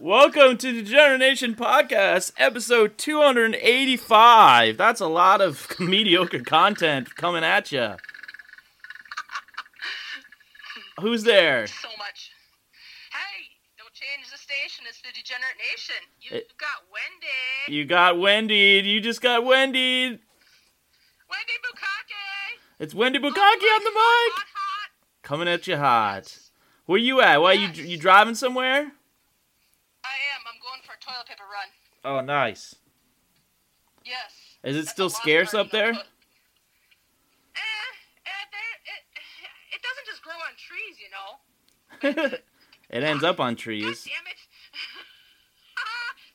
Welcome to Degenerate Nation Podcast, episode 285. That's a lot of mediocre content coming at you. Who's there? So much. Hey, don't change the station. It's the Degenerate Nation. You've It- got Wendy. You got Wendy. You just got Wendy. Wendy Bukake. It's Wendy Bukaki Oh, on the mic. Hot, hot. Coming at you hot. Where you at? Why you you driving somewhere? I am. I'm going for a toilet paper run. Oh, nice. Yes. Is it still scarce up there? toilet. Eh, eh, there, it, it doesn't just grow on trees, you know. it ends up on trees. God damn it.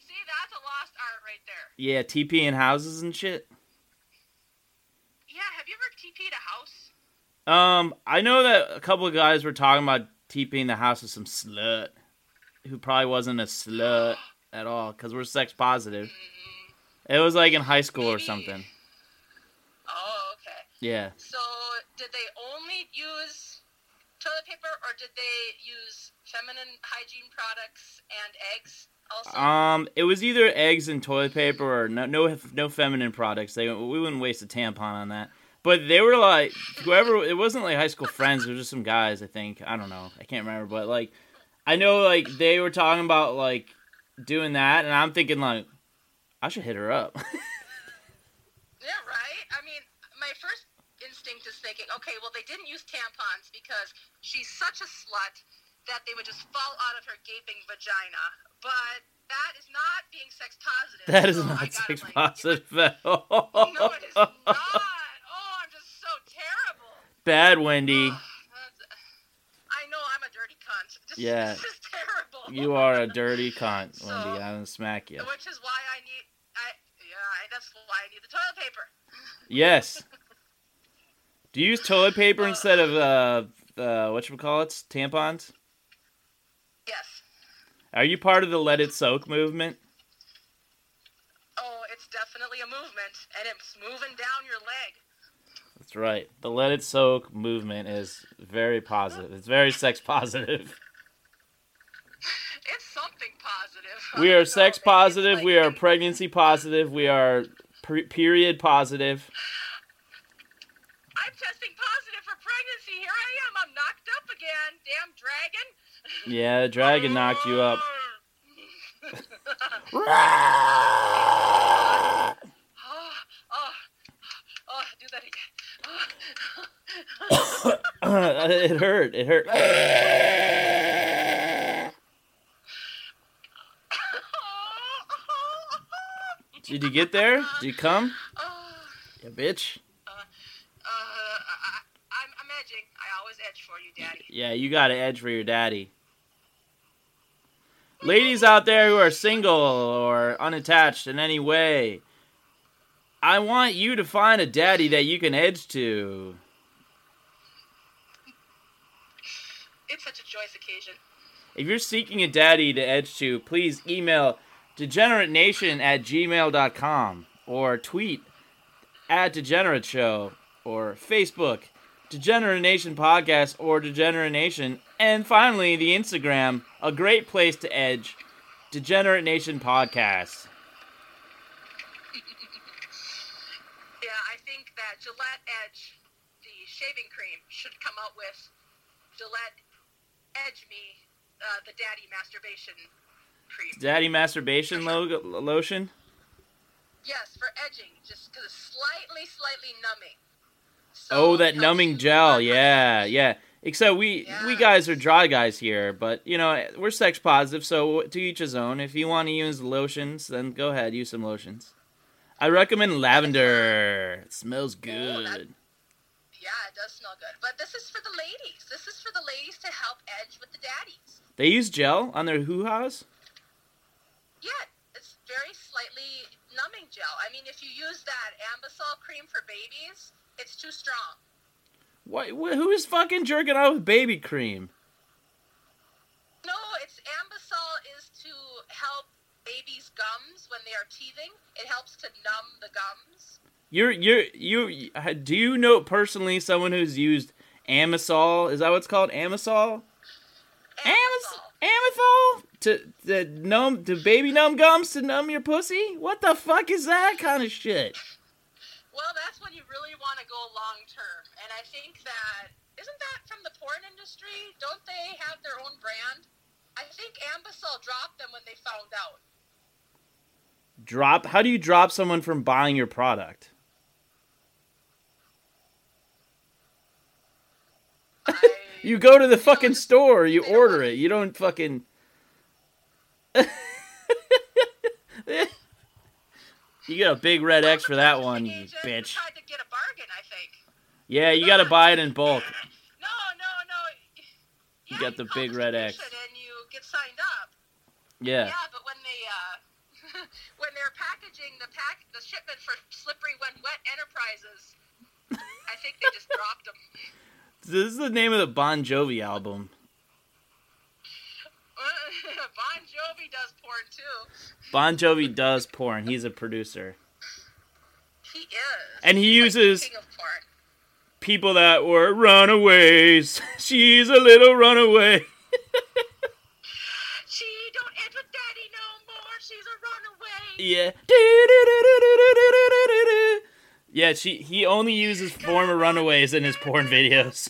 See, that's a lost art right there. Yeah, TP in houses and shit. Yeah, have you ever TP'd a house? Um, I know that a couple of guys were talking about TPing the house of some slut who probably wasn't a slut at all because we're sex positive. It was like in high school or something. Oh, okay. Yeah. So, did they only use toilet paper, or did they use feminine hygiene products and eggs also? Um, it was either eggs and toilet paper or no no no feminine products. They we wouldn't waste a tampon on that. But they were like whoever it wasn't like high school friends. It was just some guys. I think I don't know. I can't remember. But like I know like they were talking about like doing that, and I'm thinking like I should hit her up. yeah, right. I mean, my first instinct is thinking, okay, well, they didn't use tampons because she's such a slut that they would just fall out of her gaping vagina. But that is not being sex positive. that is so not sex like, positive at all. No, it is not. Oh, I'm just so terrible. Bad Wendy. That's- I know I'm a dirty cunt. This, Yeah. terrible. You are a dirty cunt, So- Wendy. I'm gonna smack you. Which is why I need, I yeah, that's why I need the toilet paper. Yes. Do you use toilet paper instead of uh uh what call it tampons? Yes. Are you part of the Let It Soak movement? Oh, it's definitely a movement, and it's moving down your leg. That's right. The Let It Soak movement is very positive. It's very sex positive. Positive. We are sex know, maybe it's positive. like- We are pregnancy positive. We are per- period positive. I'm testing positive for pregnancy. Here I am. I'm knocked up again. Damn dragon. Yeah, the dragon knocked you up. oh, oh, oh, do that again. it hurt. It hurt. Did you get there? Did you come? Oh, Yeah, bitch. uh, I, I'm, I'm edging. I always edge for you, Daddy. Yeah, you got an edge for your daddy. Ladies out there who are single or unattached in any way, I want you to find a daddy that you can edge to. It's such a joyous occasion. If you're seeking a daddy to edge to, please email degeneratenation at gmail.com or tweet at Degenerate Show or Facebook Degenerate Nation Podcast or Degenerate Nation. And finally, the Instagram, a great place to edge, Degenerate Nation Podcast. Yeah, I think that Gillette Edge, the shaving cream, should come out with Gillette Edge Me, uh, the daddy masturbation cream. Daddy Masturbation lo- Lotion? Yes, for edging, just because it's slightly, slightly numbing. So Oh, that numbing gel. Yeah, yeah. Except we we guys are dry guys here, but you know we're sex positive, so to each his own. If you want to use lotions, then go ahead, use some lotions. I recommend lavender. It smells Oh, that- good. Yeah, it does smell good. But this is for the ladies. This is for the ladies to help edge with the daddies. They use gel on their hoo ha's. Yeah, it's very slightly numbing gel. I mean, if you use that Anbesol cream for babies, it's too strong. What? Who is fucking jerking off with baby cream? No, it's Anbesol is to help babies' gums when they are teething. It helps to numb the gums. You're you're you. Do you know personally someone who's used Amisol? Is that what's called? Amisol? Amethol to to numb to baby numb gums to numb your pussy? What the fuck is that kind of shit? Well, that's when you really want to go long term, and I think that isn't that from the porn industry? Don't they have their own brand? I think Anbesol dropped them when they found out. Drop? How do you drop someone from buying your product? I, You go to the fucking store, you order it. You don't fucking. you get a big red X for that one, you bitch. Tried to get a bargain, I think. Yeah, you gotta buy it in bulk. No, no, no. You got the big red X. And you get signed up. Yeah. Yeah, but when they uh, when they're packaging the pack the shipment for Slippery When Wet Enterprises, I think they just dropped them. This is the name of the Bon Jovi album. bon Jovi does porn too. Bon Jovi does porn. He's a producer. He is. And he He's uses like people that were runaways. She's a little runaway. she don't end with daddy no more. She's a runaway. Yeah. Yeah, she he only uses former runaways in his porn videos.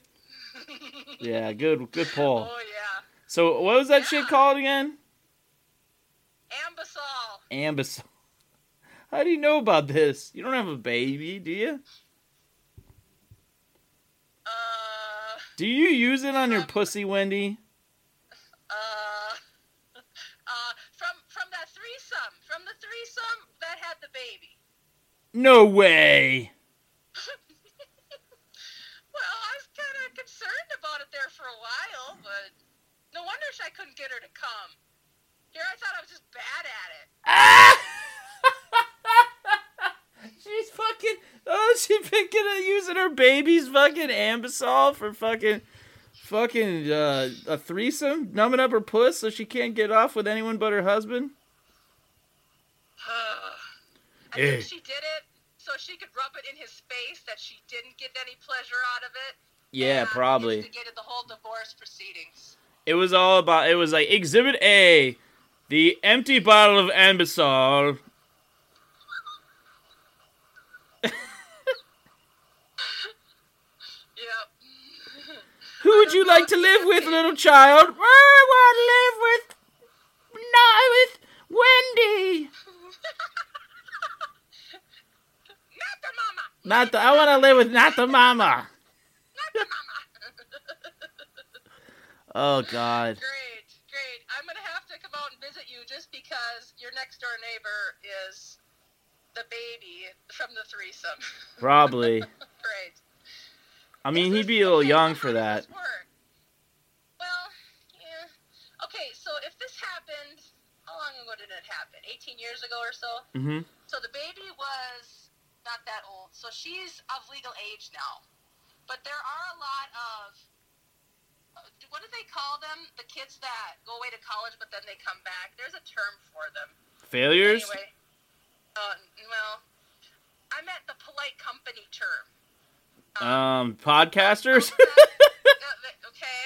Yeah, good, good pull. Oh yeah, So, what was that shit called again? Anbesol. Anbesol. How do you know about this? You don't have a baby, do you? Uh, Do you use it on your pussy, Wendy? uh, uh, from from that threesome, from the threesome that had the baby. No way. Well, I was kind of concerned about it there for a while, but no wonder I couldn't get her to come. Here, I thought I was just bad at it. Ah! She's fucking. Oh, she picking at using her baby's fucking anbesol for fucking, fucking uh, a threesome, numbing up her puss so she can't get off with anyone but her husband. I Hey. think she did it so she could rub it in his face that she didn't get any pleasure out of it. Yeah, and probably. Instigated the whole divorce proceedings. It was all about. It was like Exhibit A, the empty bottle of anbesol. Yep. Who would you like to live with, little child? I want to live with, not with Wendy. Not the mama. Not the. I want to live with not the mama. Not the mama. Oh God. great, great. I'm gonna have to come out and visit you just because your next door neighbor is the baby from the threesome. Probably. great. I mean, he'd be a little young for that. Well, yeah. Okay, so if this happened, how long ago did it happen? 18 years ago or so? Mm-hmm. So the baby was not that old. So she's of legal age now. But there are a lot of uh, what do they call them? The kids that go away to college but then they come back. There's a term for them. Failures. Anyway, uh, well, I meant the polite company term. Um, podcasters. Uh, okay,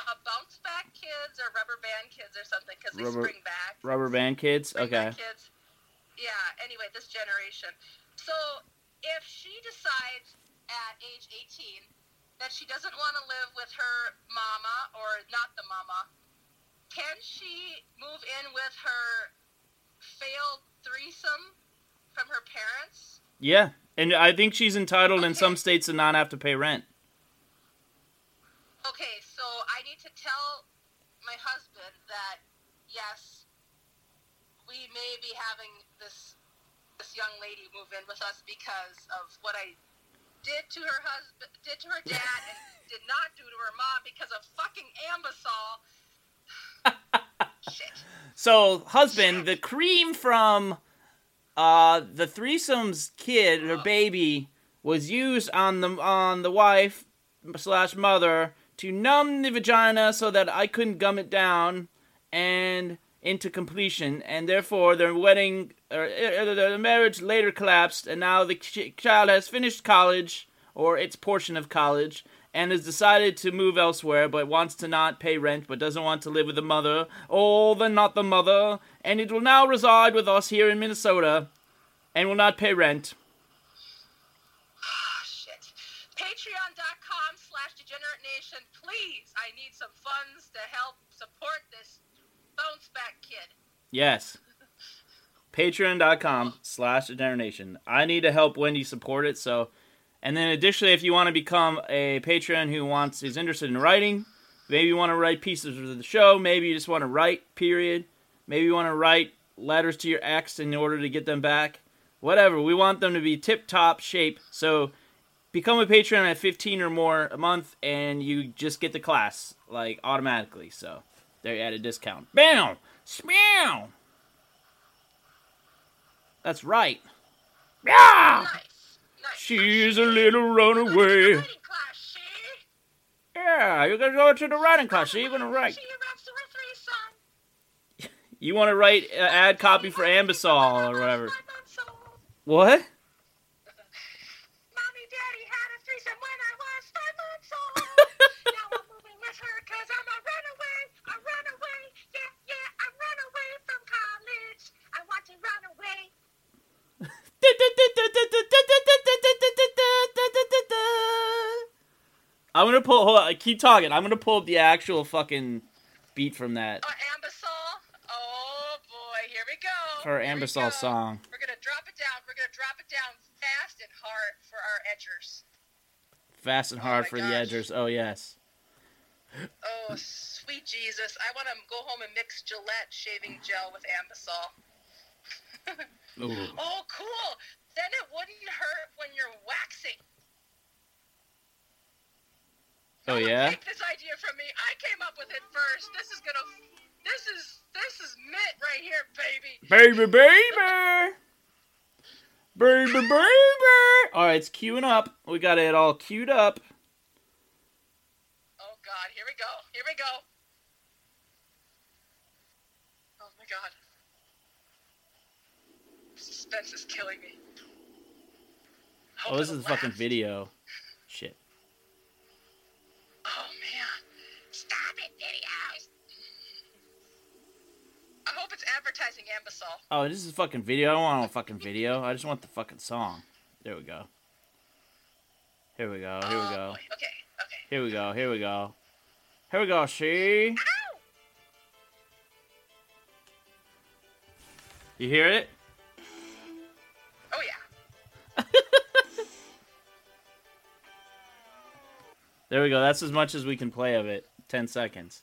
uh, bounce back kids or rubber band kids or something because they Rubber- spring back. Rubber band kids. Spring Okay. back kids. Yeah. Anyway, this generation. So if she decides at age 18 that she doesn't want to live with her mama or not the mama, can she move in with her failed threesome from her parents? Yeah, and I think she's entitled in some states to not have to pay rent. Okay, so I need to tell my husband that yes, we may be having this this young lady move in with us because of what I did to her husband, did to her dad, and did not do to her mom because of fucking Anbesol. Shit. So, husband, the cream from uh the threesome's kid or baby was used on the on the wife slash mother to numb the vagina so that I couldn't gum it down and into completion, and therefore their wedding or uh, the marriage later collapsed, and now the child has finished college or its portion of college and has decided to move elsewhere but wants to not pay rent but doesn't want to live with the mother. Oh, the not the mother. And it will now reside with us here in Minnesota and will not pay rent. Ah, shit. Patreon.com slash Degenerate Nation. Please, I need some funds to help support this bounce back kid. Yes. Patreon.com slash Degenerate Nation. I need to help Wendy support it, so and then additionally if you want to become a patron who wants is interested in writing, maybe you want to write pieces of the show, maybe you just want to write, period. Maybe you want to write letters to your ex in order to get them back. Whatever. We want them to be tip top shape. So become a patron at 15 or more a month and you just get the class like automatically. So they're at a discount. Bam! Smeow! That's right. Yeah! Nice. Nice. She's a little runaway. Writing class, she. Yeah, you're gonna go to the writing class. So you're gonna write. She writes to her threesome. You want to write uh, an ad copy for Anbesol or whatever. Five months old. What? I'm gonna pull. Hold on, keep talking. I'm gonna pull up the actual fucking beat from that Uh, Anbesol. Oh boy, here we go. Her Here we go. song. We're gonna drop it down. We're gonna drop it down fast and hard for our edgers. Fast and hard my for the edgers. Oh yes. Oh, sweet Jesus. I want to go home and mix Gillette shaving gel with. Ooh. Oh, cool. Then it wouldn't hurt when you're waxing. Oh No one yeah. Take this idea from me. I came up with it first. This is gonna. This is this is mint right here, baby. Baby, baby. Baby, baby. All right, it's queuing up. We got it all queued up. Oh God, here we go. Here we go. Oh my God. Suspense is killing me. Hope Oh, this is the fucking video. Shit. Advertising Anbesol. Oh, this is a fucking video. I don't want a fucking video. I just want the fucking song. There we go. Here we go. Here we Oh, go. boy. Okay, okay. Here we go. Here we go. Here we go. See? Ow! You hear it? Oh yeah. There we go. That's as much as we can play of it. Ten seconds.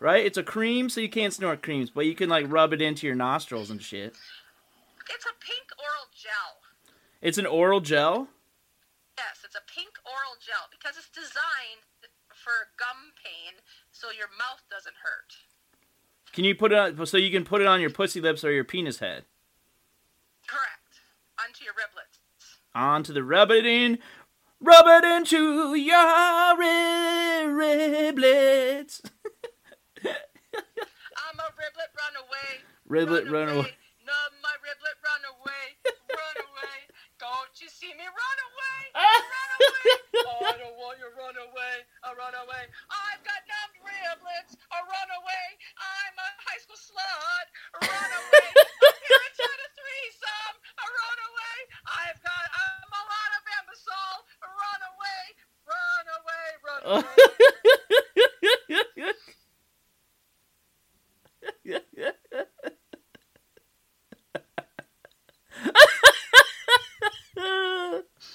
right? It's a cream, so you can't snort creams, but you can like rub it into your nostrils and shit. It's a pink oral gel. It's an oral gel. Yes, it's a pink oral gel because it's designed for gum pain so your mouth doesn't hurt. Can you put it on so you can put it on your pussy lips or your penis head? Correct. Onto your riblets. Onto the rub it in, rub it into your ri- riblets. I'm a riblet. Riblet run away. Numb my riblet run away. Run away. Don't you see me run away? Run away.